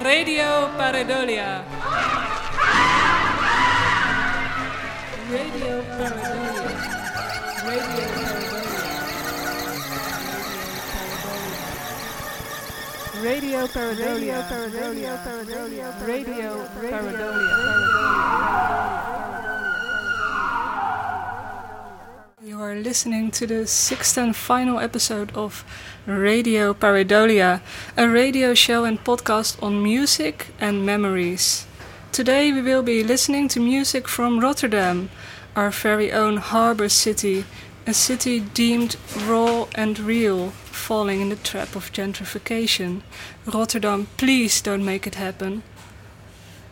Radio Pareidolia. Radio Pareidolia. Radio Pareidolia. Radio Pareidolia. Radio Pareidolia. Radio You are listening to the sixth and final episode of Radio Pareidolia, a radio show and podcast on music and memories. Today we will be listening to music from Rotterdam, our very own harbour city, a city deemed raw and real, falling in the trap of gentrification. Rotterdam, please don't make it happen.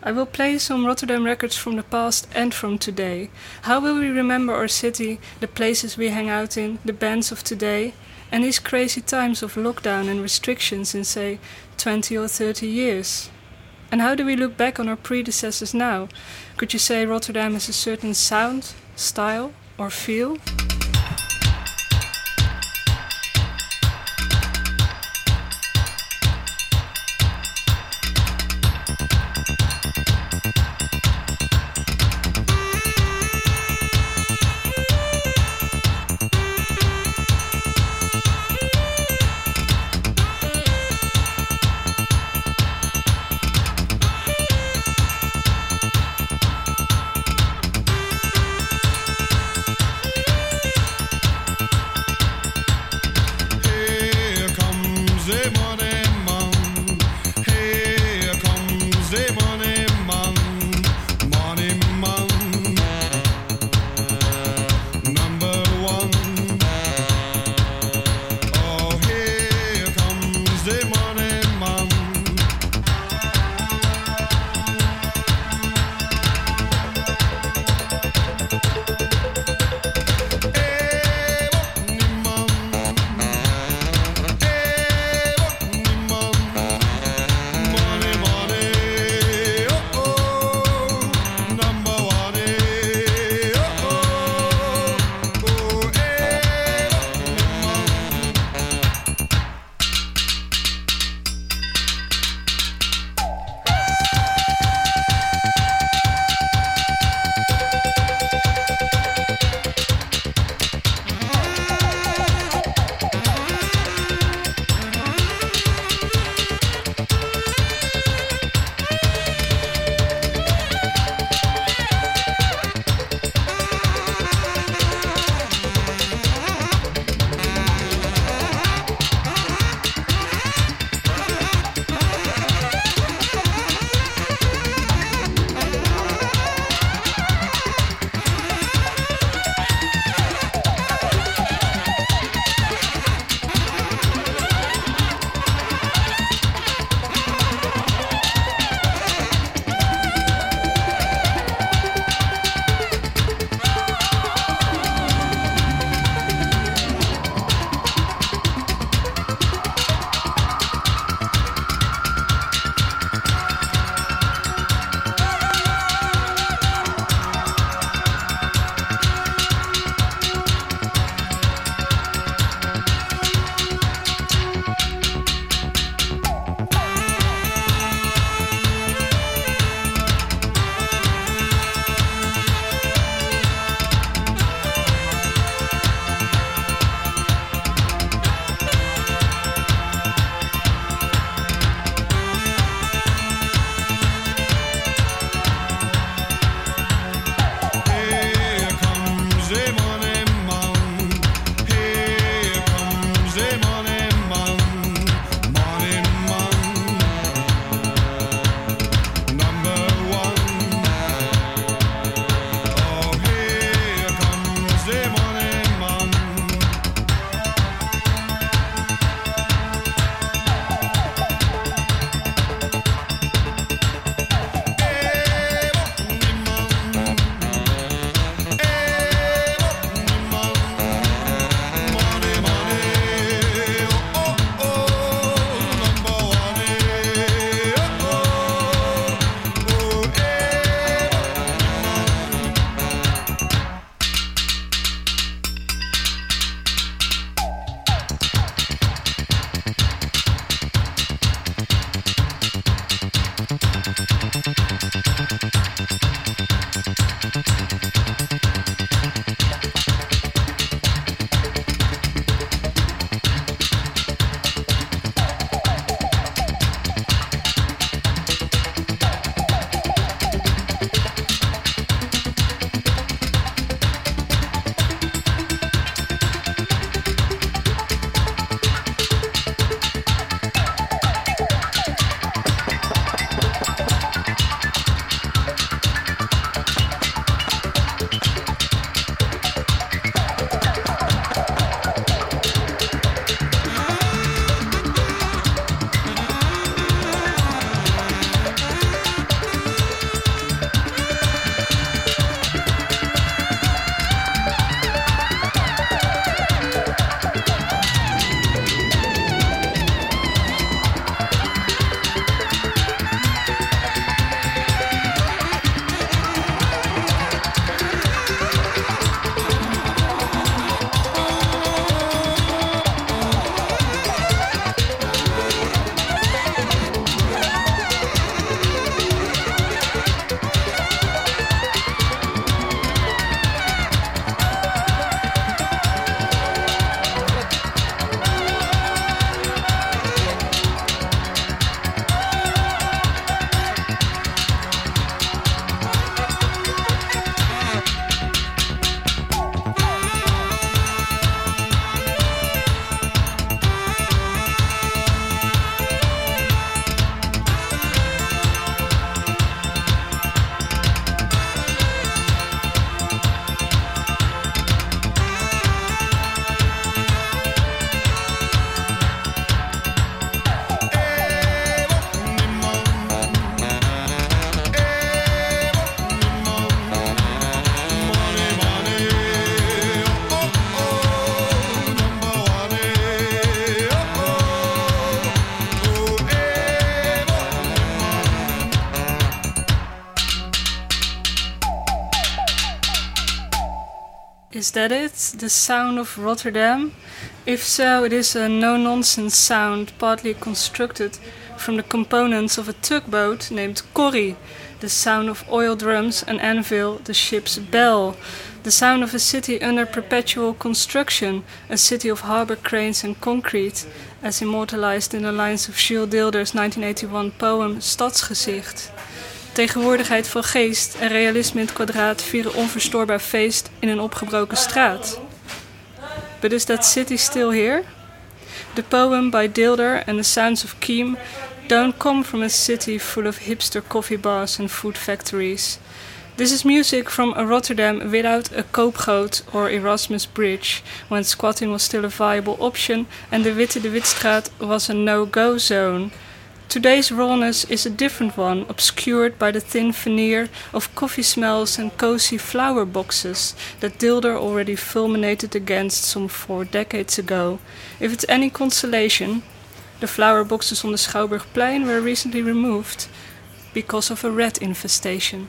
I will play some Rotterdam records from the past and from today. How will we remember our city, the places we hang out in, the bands of today, and these crazy times of lockdown and restrictions in, say, 20 or 30 years? And how do we look back on our predecessors now? Could you say Rotterdam has a certain sound, style, or feel? Is that it? The sound of Rotterdam? If so, it is a no nonsense sound, partly constructed from the components of a tugboat named Corrie, the sound of oil drums, an anvil, the ship's bell, the sound of a city under perpetual construction, a city of harbor cranes and concrete, as immortalized in the lines of Jules Deelder's 1981 poem Stadsgezicht. Tegenwoordigheid van geest en realisme in het kwadraat vieren onverstoorbaar feest in een opgebroken straat. But is that city still here? The poem by Dilder and the sounds of Keem don't come from a city full of hipster coffee bars and food factories. This is music from Rotterdam without a koopgoot or Erasmus Bridge, when squatting was still a viable option and the Witte de Witstraat was a no-go zone. Today's rawness is a different one, obscured by the thin veneer of coffee smells and cozy flower boxes that Deelder already fulminated against some four decades ago. If it's any consolation, the flower boxes on the Schouwburgplein were recently removed because of a rat infestation.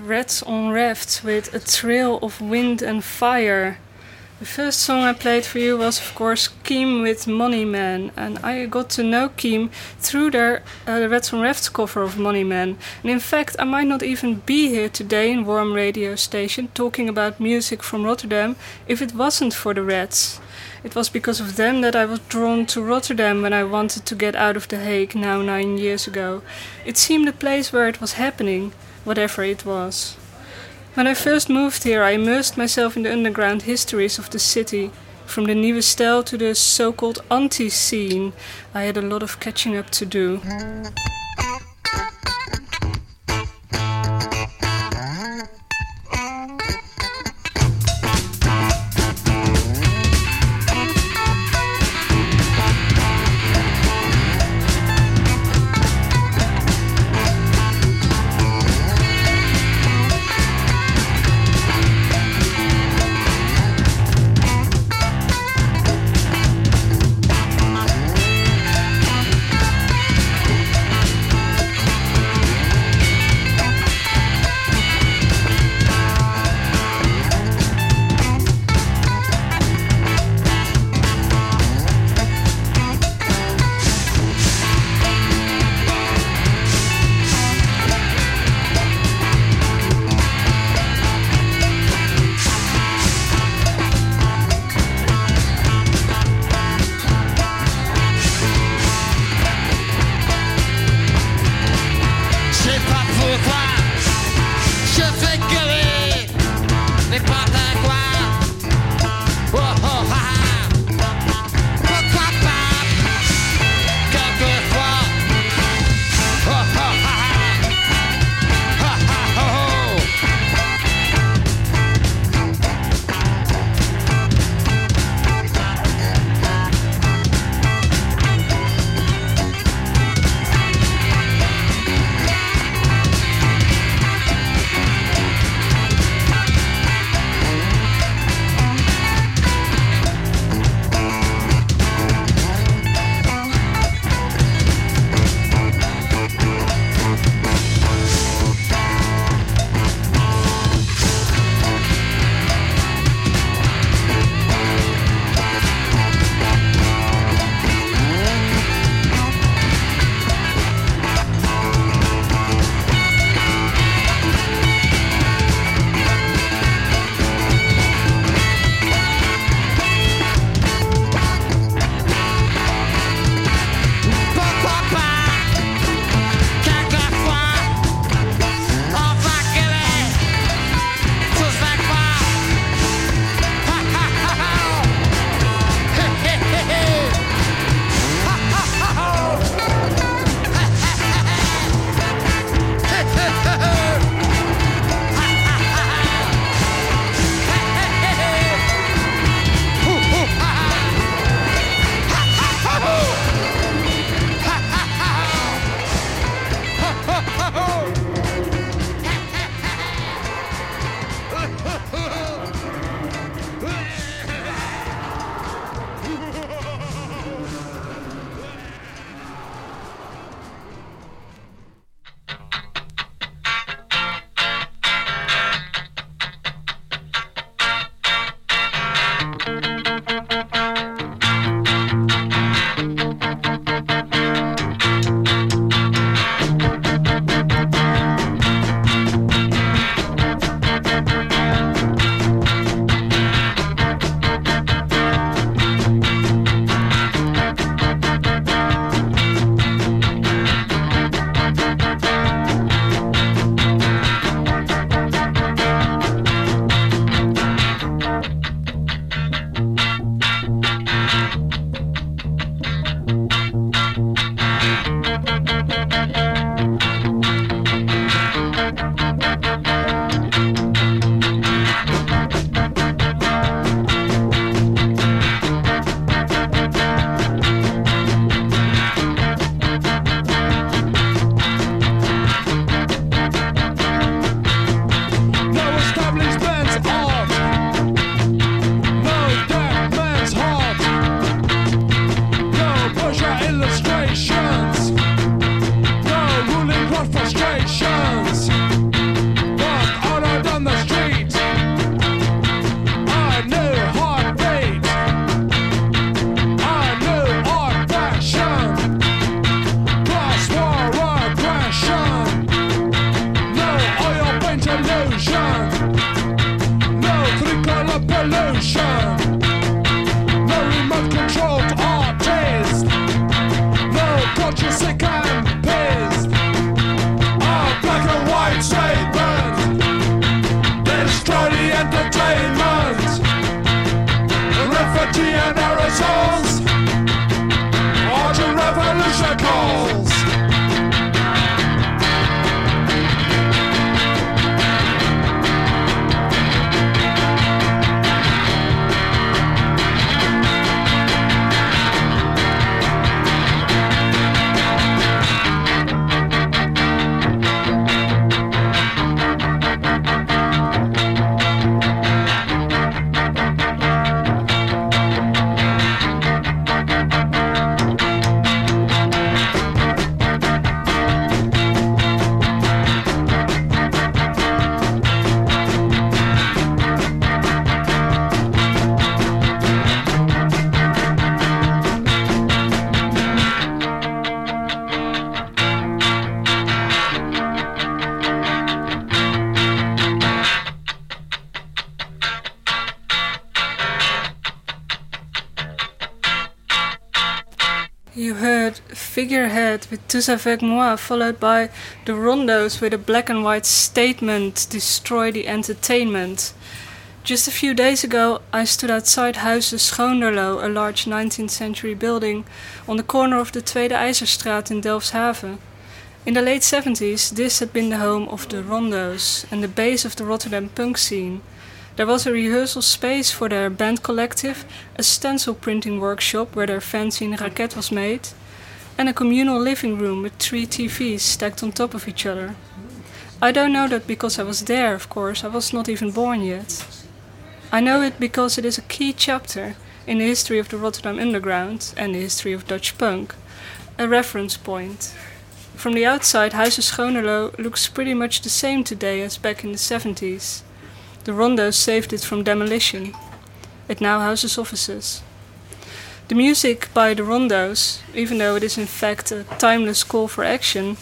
Rats on Rafts with A Trail of Wind and Fire. The first song I played for you was, of course, Kiem with Money Man, and I got to know Kiem through their uh, the Rats on Rafts cover of Money Man. And in fact, I might not even be here today in Warm Radio Station talking about music from Rotterdam if it wasn't for the Rats. It was because of them that I was drawn to Rotterdam when I wanted to get out of The Hague now nine years ago. It seemed a place where it was happening, whatever it was. When I first moved here, I immersed myself in the underground histories of the city. From the Nieuwe Stijl to the so called anti scene, I had a lot of catching up to do. Figurehead with Tous avec moi, followed by The Rondos with a black and white statement Destroy the entertainment. Just a few days ago, I stood outside Huizen Schoonderloo, a large 19th century building on the corner of the Tweede IJzerstraat in Delfshaven. In the late 70s, this had been the home of the Rondos and the base of the Rotterdam punk scene. There was a rehearsal space for their band collective, a stencil printing workshop where their fanzine Raket was made, and a communal living room with three TVs stacked on top of each other. I don't know that because I was there, of course, I was not even born yet. I know it because it is a key chapter in the history of the Rotterdam Underground and the history of Dutch punk, a reference point. From the outside, Huizen Schoonderloo looks pretty much the same today as back in the 70s. The Rondos saved it from demolition. It now houses offices. The music by the Rondos, even though it is in fact a timeless call for action,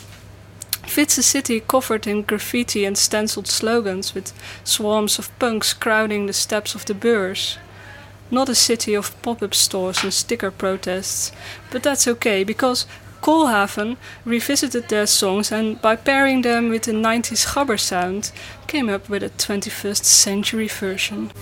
fits a city covered in graffiti and stenciled slogans with swarms of punks crowding the steps of the Beurs. Not a city of pop up stores and sticker protests, but that's okay because Koolhaven revisited their songs and by pairing them with the 90s gabber sound, came up with a 21st century version.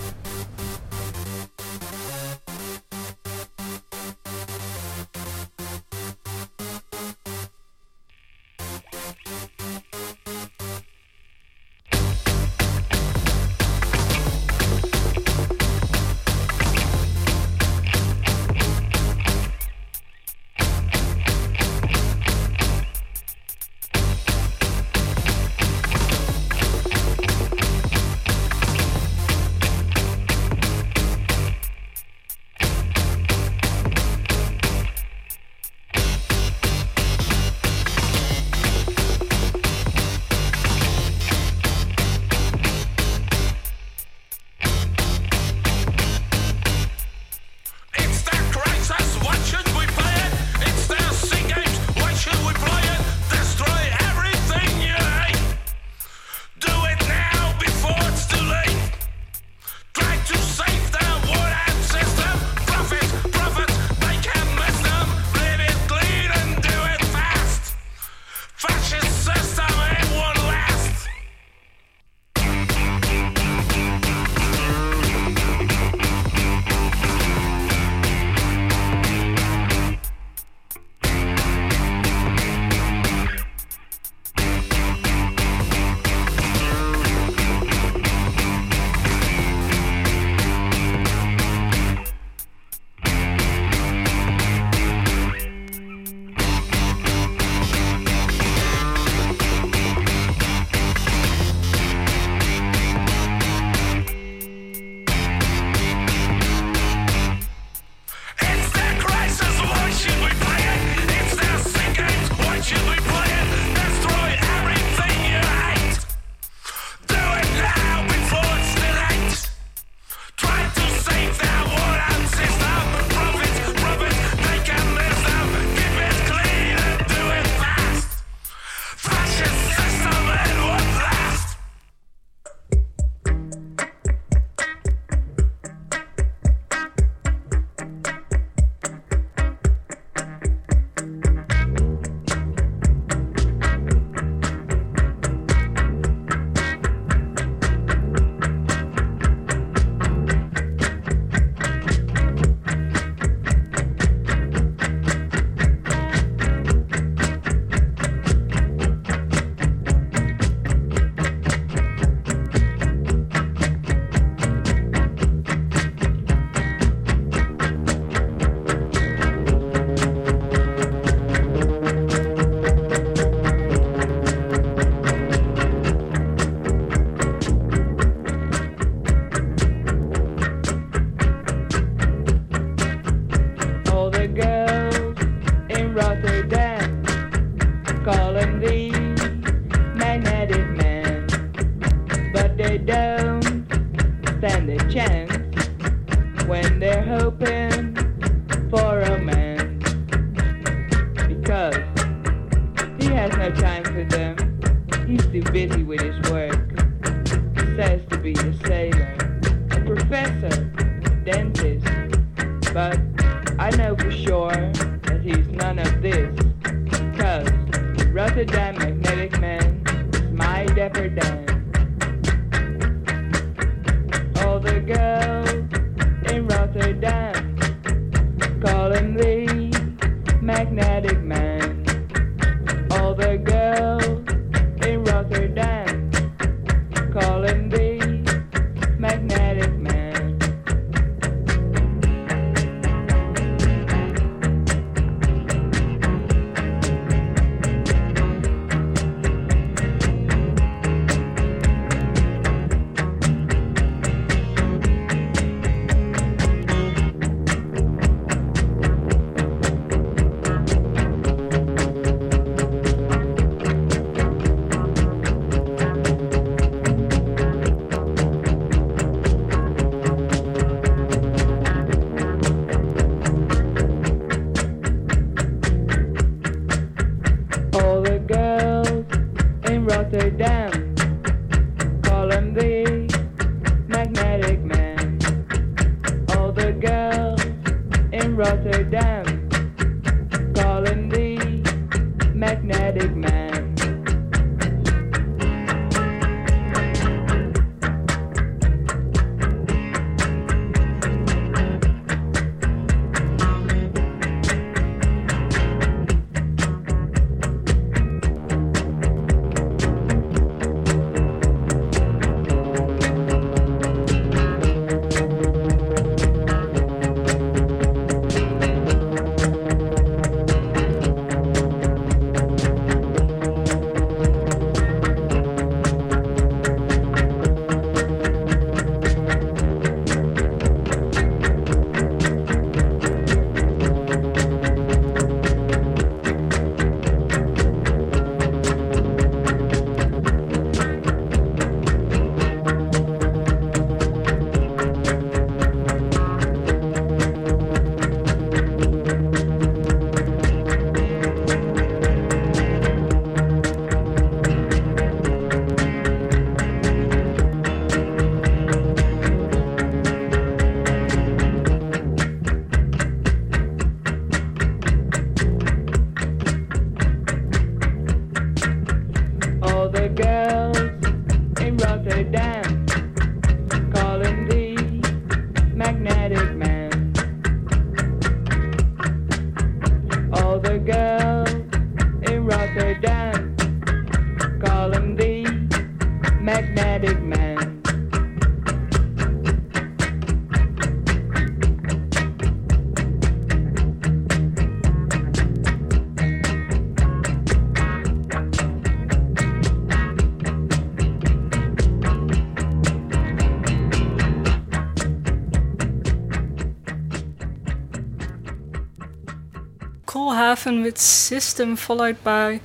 Koolhaven with System, followed by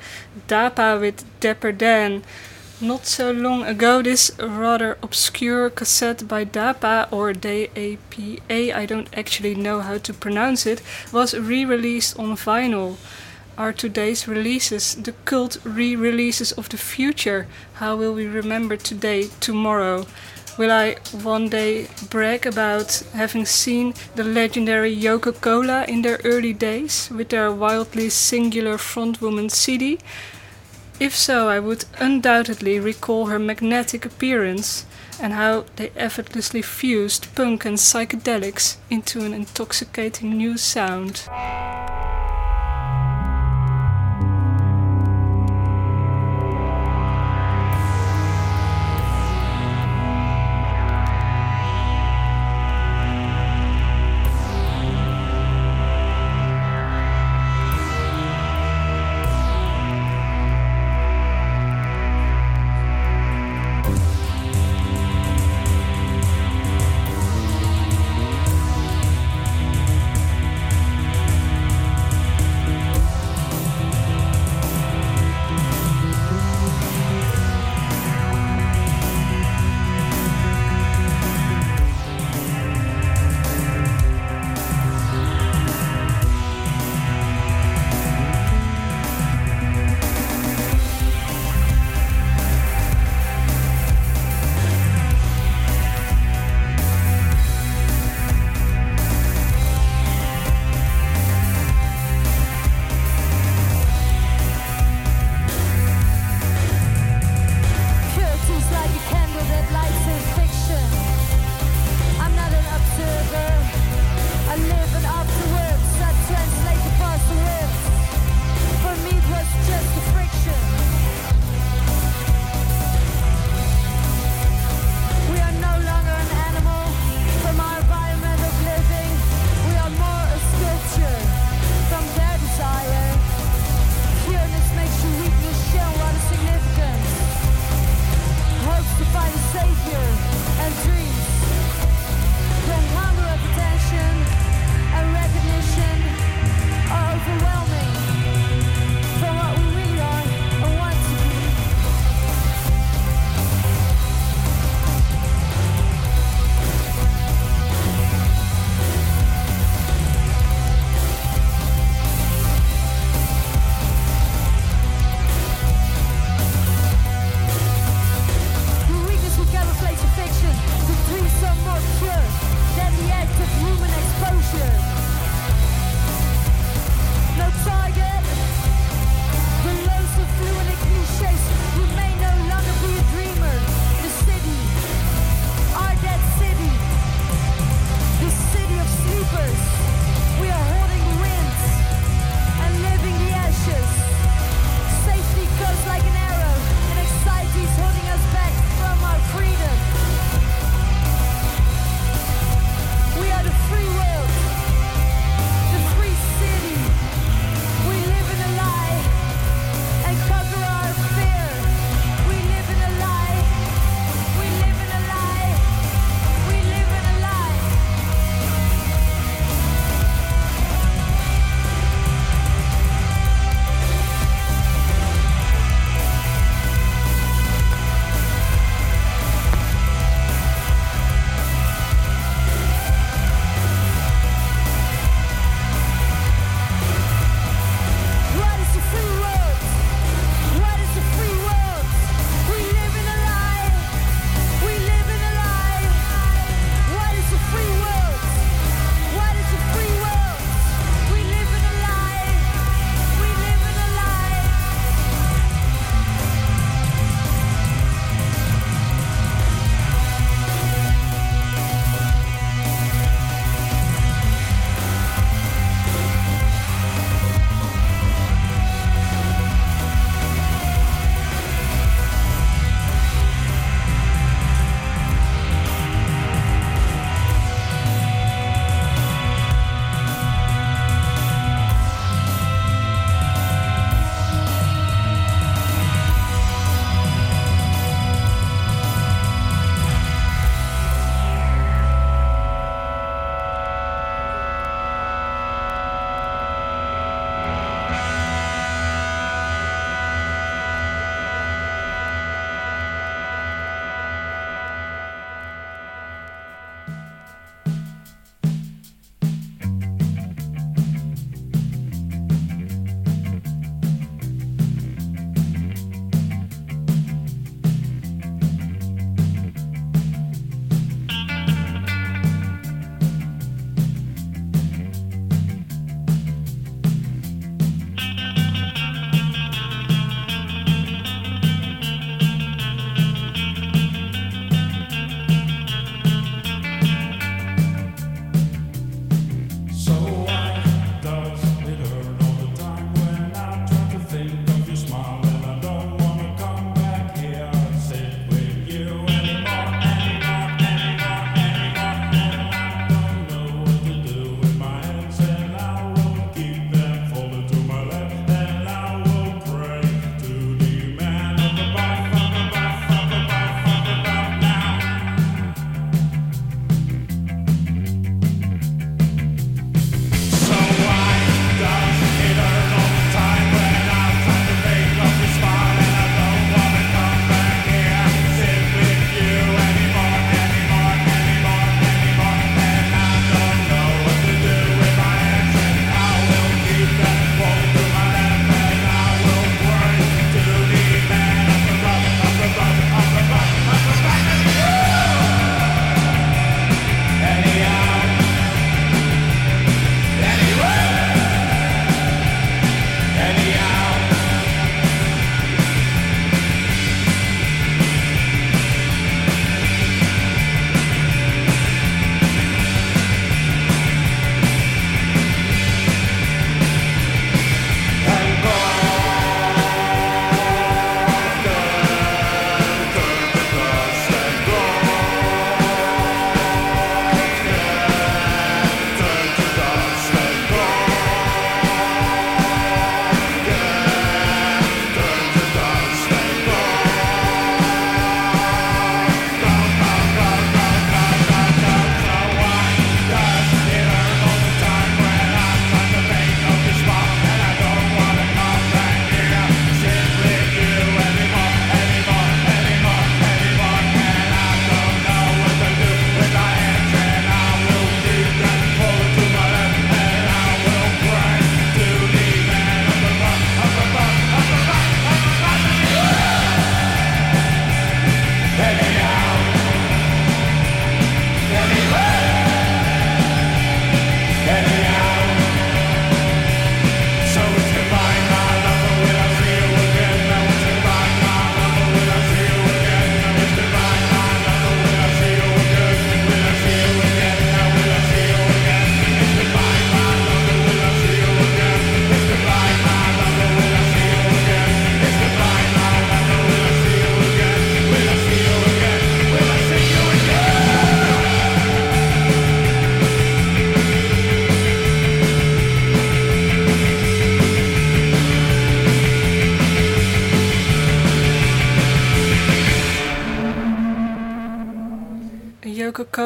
Dapa with Dapper Dan. Not so long ago, this rather obscure cassette by Dapa or D-A-P-A, I don't actually know how to pronounce it, was re-released on vinyl. Are today's releases the cult re-releases of the future? How will we remember today, tomorrow? Will I one day brag about having seen the legendary Yoko Cola in their early days with their wildly singular frontwoman CD? If so, I would undoubtedly recall her magnetic appearance and how they effortlessly fused punk and psychedelics into an intoxicating new sound.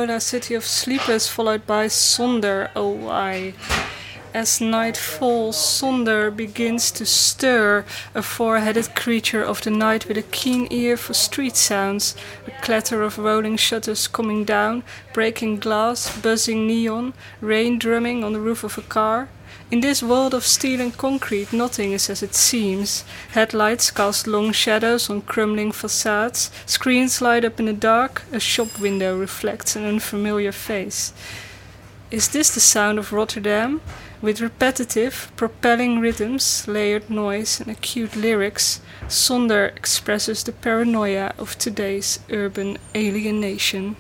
Coca-Cola City of Sleepers, followed by Sonder, oh why. As night falls, Sonder begins to stir, a four-headed creature of the night with a keen ear for street sounds, the clatter of rolling shutters coming down, breaking glass, buzzing neon, rain drumming on the roof of a car. In this world of steel and concrete, nothing is as it seems. Headlights cast long shadows on crumbling facades, screens light up in the dark, a shop window reflects an unfamiliar face. Is this the sound of Rotterdam? With repetitive, propelling rhythms, layered noise, and acute lyrics, Sonder expresses the paranoia of today's urban alienation.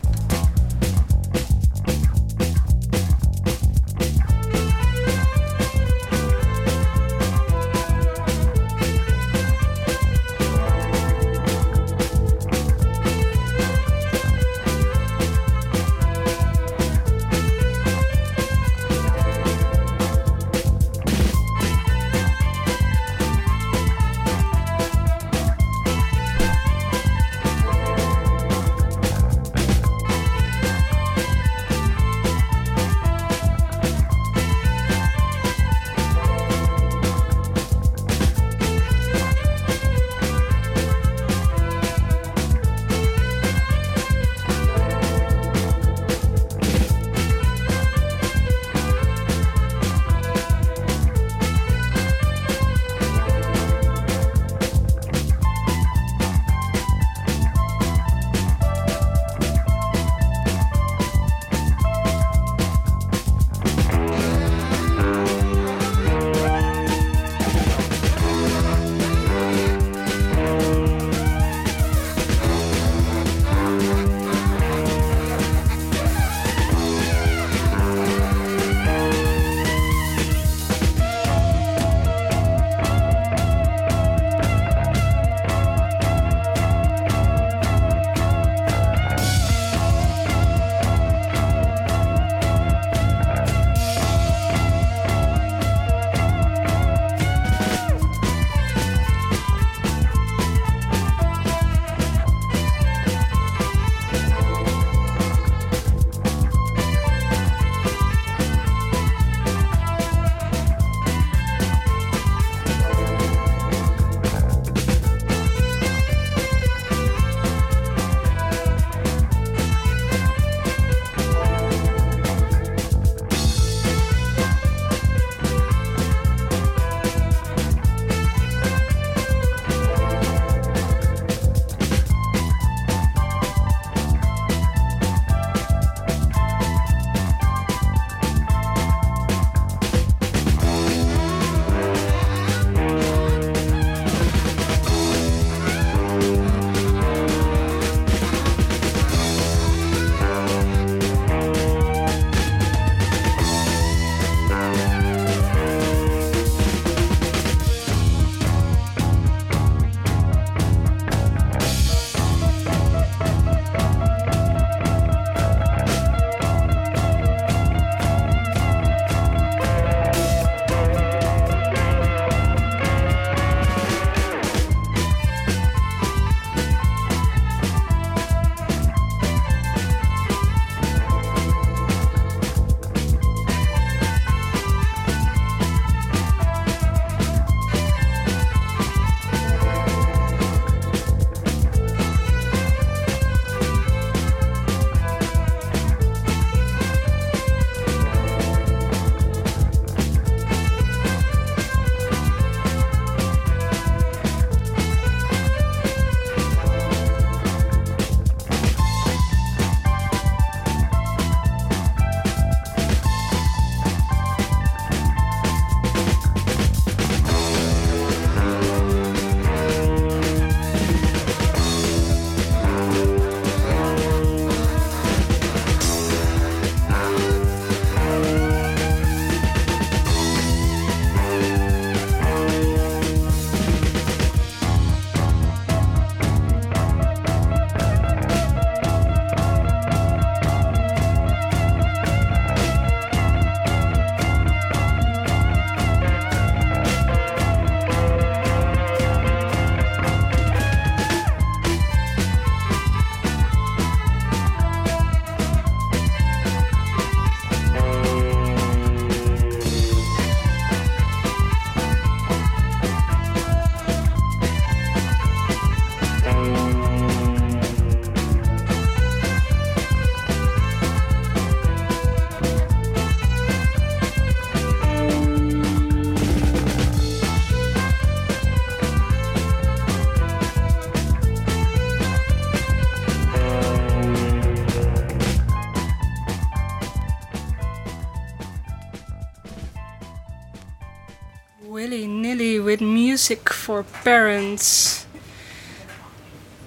Music for parents.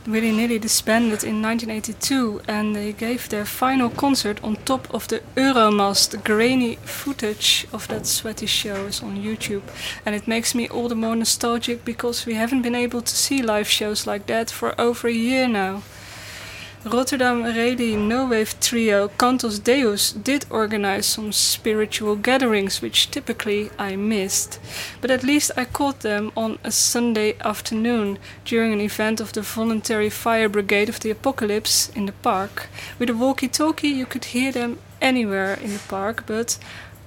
Willy Nilly disbanded in 1982 and they gave their final concert on top of the Euromast. Grainy footage of that sweaty show is on YouTube and it makes me all the more nostalgic because we haven't been able to see live shows like that for over a year now. Rotterdam Redi No Wave trio Cantos Deus did organize some spiritual gatherings, which typically I missed. But at least I caught them on a Sunday afternoon during an event of the Voluntary Fire Brigade of the Apocalypse in the park. With a walkie talkie, you could hear them anywhere in the park, but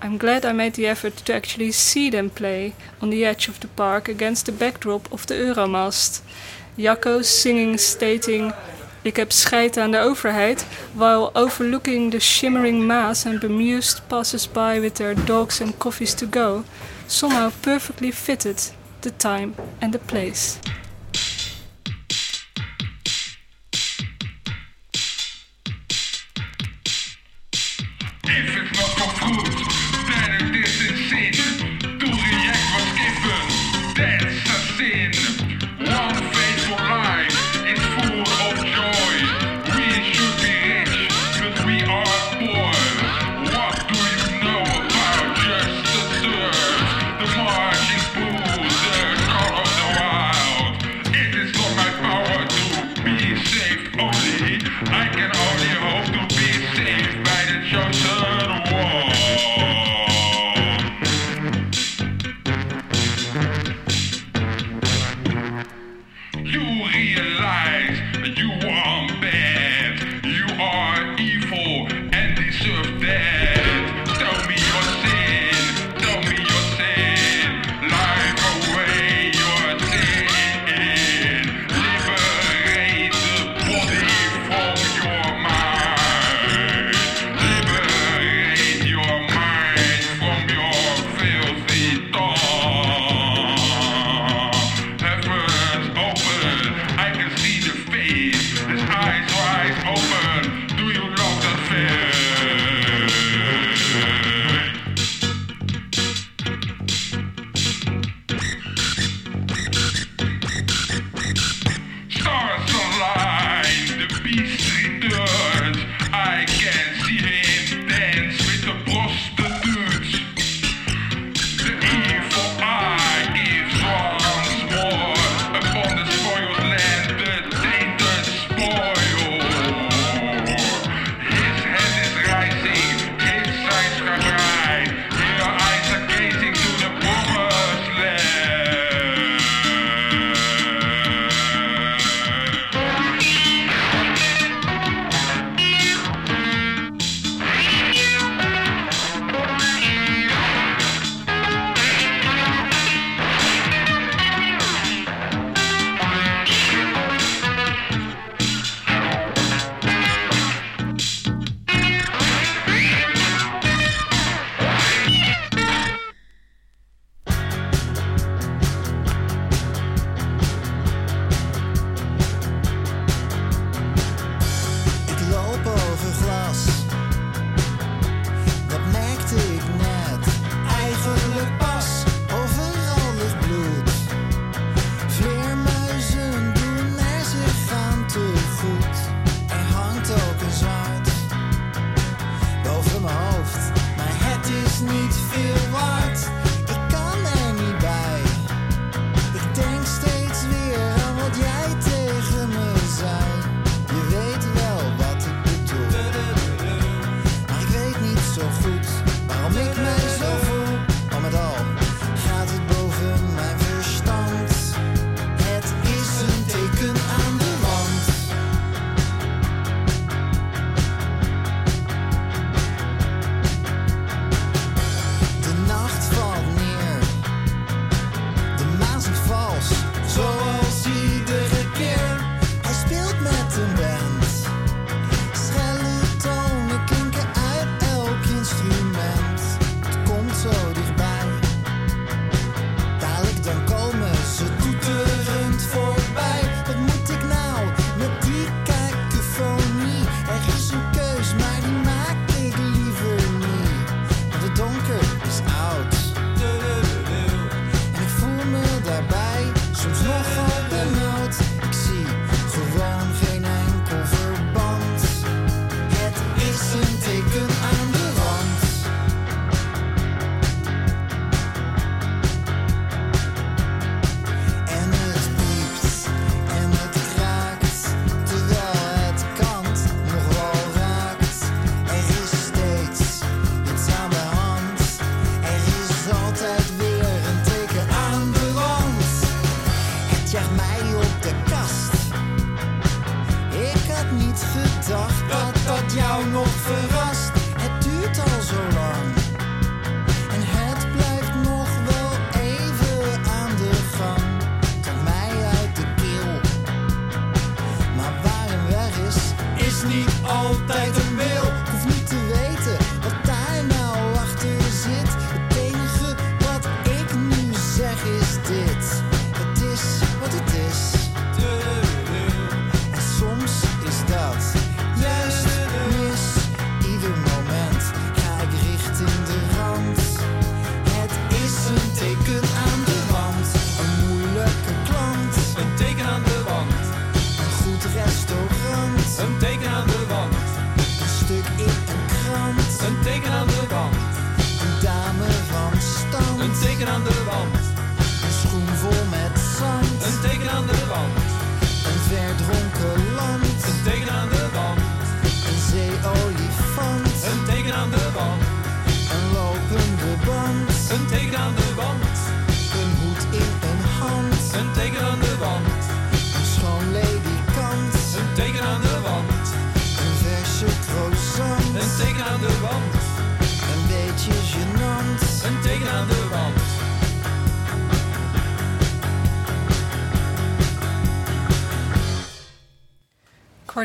I'm glad I made the effort to actually see them play on the edge of the park against the backdrop of the Euromast. Jacco singing, stating, Ik heb scheid aan de overheid, while overlooking the shimmering mass and bemused passers-by with their dogs and coffees to go, somehow perfectly fitted the time and the place.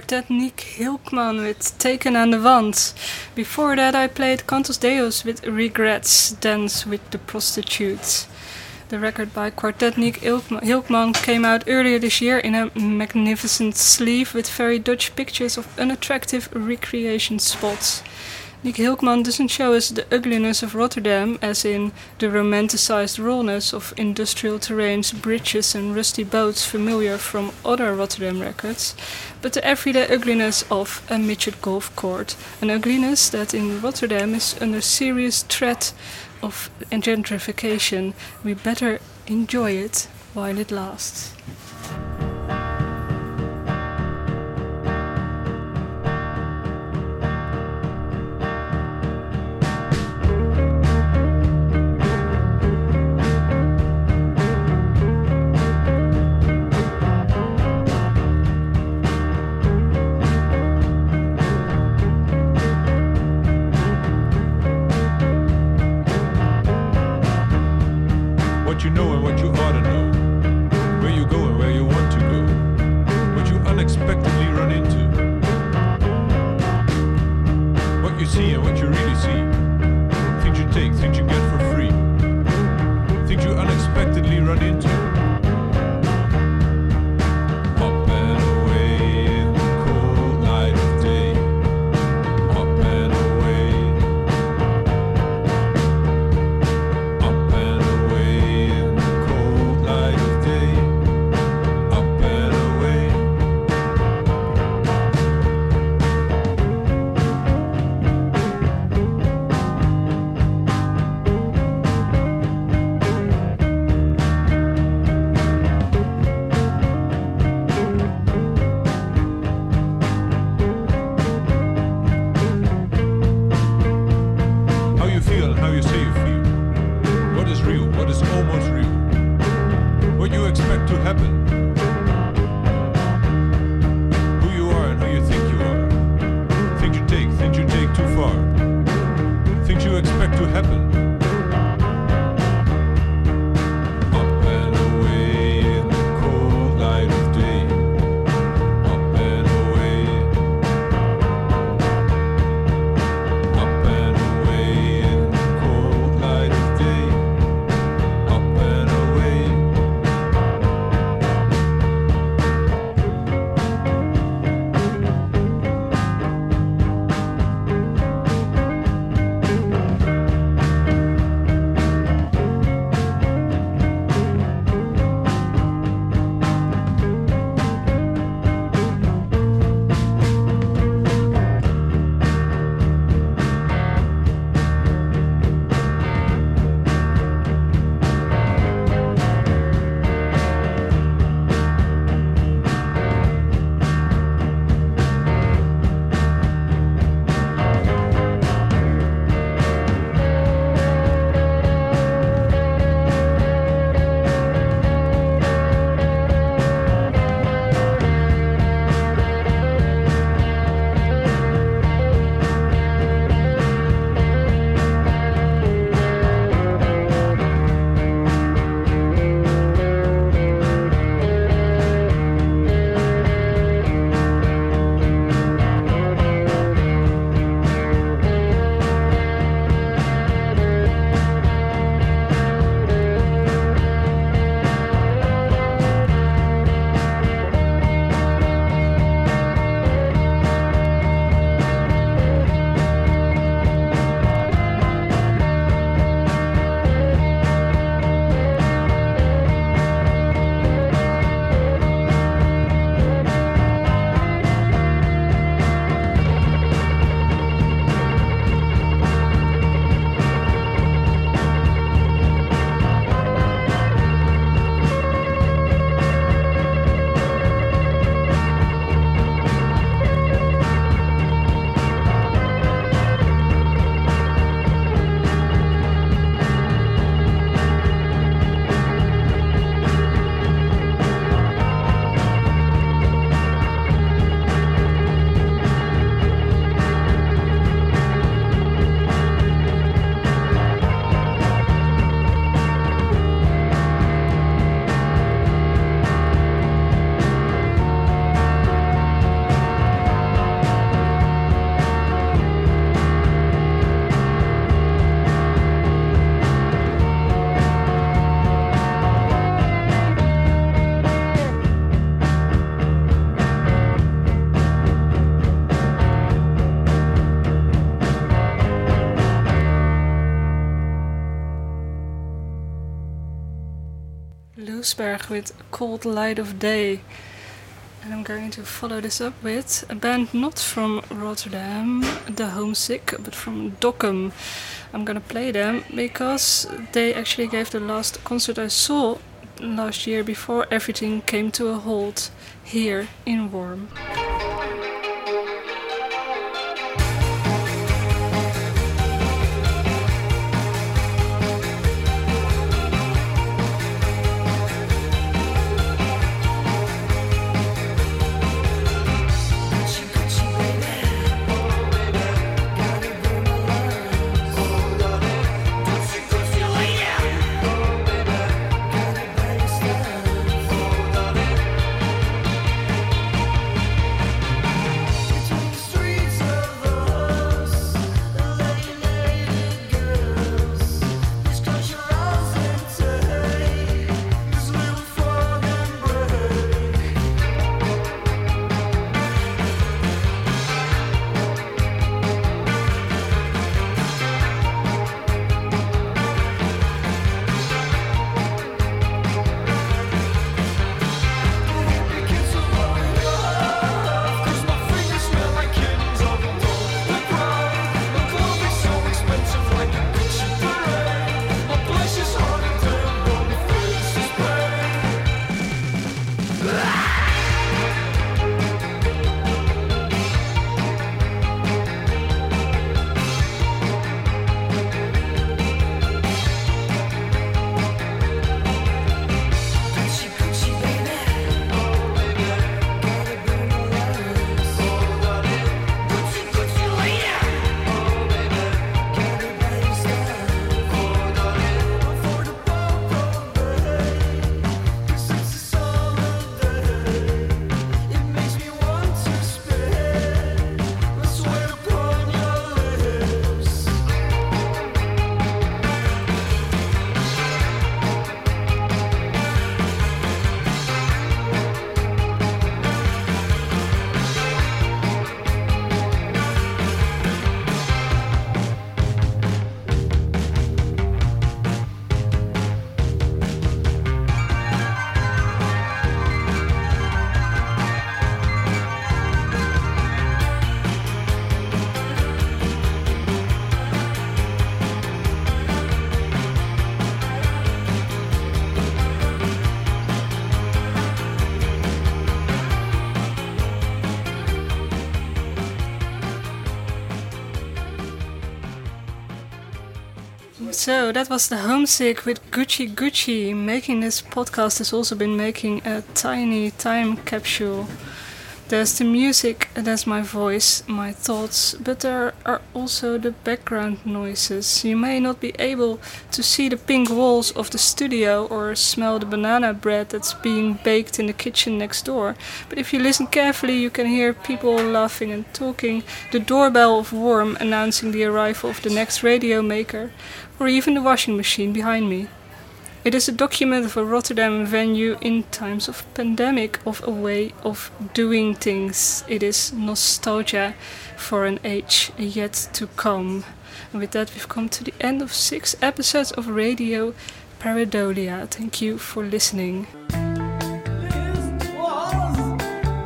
quartet Nick Hilkman with Taken on the Wand. Before that, I played Cantos Deus with Regrets, Dance with the Prostitutes. The record by Quartet Nick Hilkman came out earlier this year in a magnificent sleeve with very Dutch pictures of unattractive recreation spots. Nick Hilkman doesn't show us the ugliness of Rotterdam, as in the romanticized rawness of industrial terrains, bridges, and rusty boats familiar from other Rotterdam records, but the everyday ugliness of a midget golf court, an ugliness that in Rotterdam is under serious threat of gentrification. We better enjoy it while it lasts. With Cold Light of Day. And I'm going to follow this up with a band not from Rotterdam, The Homesick, but from Dokkum. I'm gonna play them because they actually gave the last concert I saw last year before everything came to a halt here in Worm. So that was the homesick with Gucci Gucci. Making this podcast has also been making a tiny time capsule. There's the music, there's my voice, my thoughts, but there are also the background noises. You may not be able to see the pink walls of the studio or smell the banana bread that's being baked in the kitchen next door, but if you listen carefully, you can hear people laughing and talking, the doorbell of Worm announcing the arrival of the next radio maker, or even the washing machine behind me. It is a document of a Rotterdam venue in times of pandemic of a way of doing things. It is nostalgia for an age yet to come. And with that, we've come to the end of six episodes of Radio Pareidolia. Thank you for listening.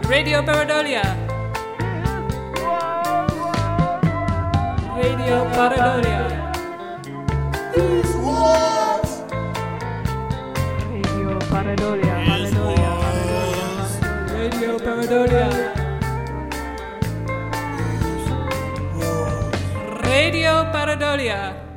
Radio Pareidolia. Radio Pareidolia. Radio Pareidolia. Pareidolia. Radio Pareidolia. Radio Pareidolia.